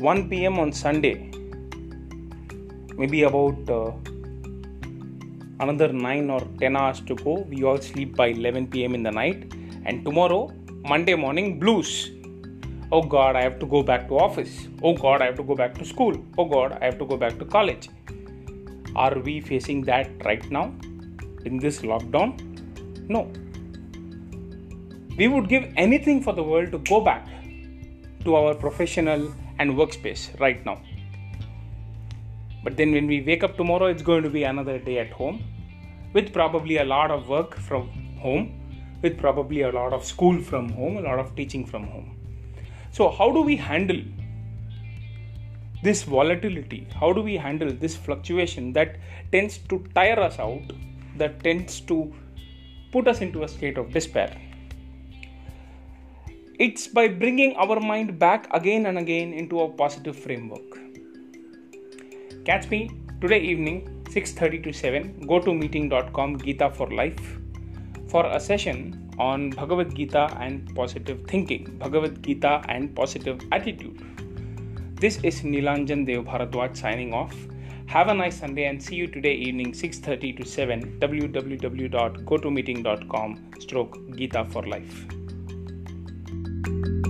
1 pm on Sunday, maybe about uh, another 9 or 10 hours to go. We all sleep by 11 pm in the night, and tomorrow, Monday morning, blues. Oh God, I have to go back to office. Oh God, I have to go back to school. Oh God, I have to go back to college. Are we facing that right now in this lockdown? No. We would give anything for the world to go back to our professional and workspace right now. But then when we wake up tomorrow, it's going to be another day at home with probably a lot of work from home, with probably a lot of school from home, a lot of teaching from home. So, how do we handle this volatility? How do we handle this fluctuation that tends to tire us out, that tends to put us into a state of despair? It's by bringing our mind back again and again into a positive framework. Catch me today evening 6:30 to 7 go to meeting.com Gita for life for a session on Bhagavad Gita and positive thinking, Bhagavad Gita and positive attitude. This is Nilanjan Dev Bharadwaj signing off. Have a nice Sunday and see you today evening 6:30 to 7 www.gotomeeting.com stroke Gita for life. Thank you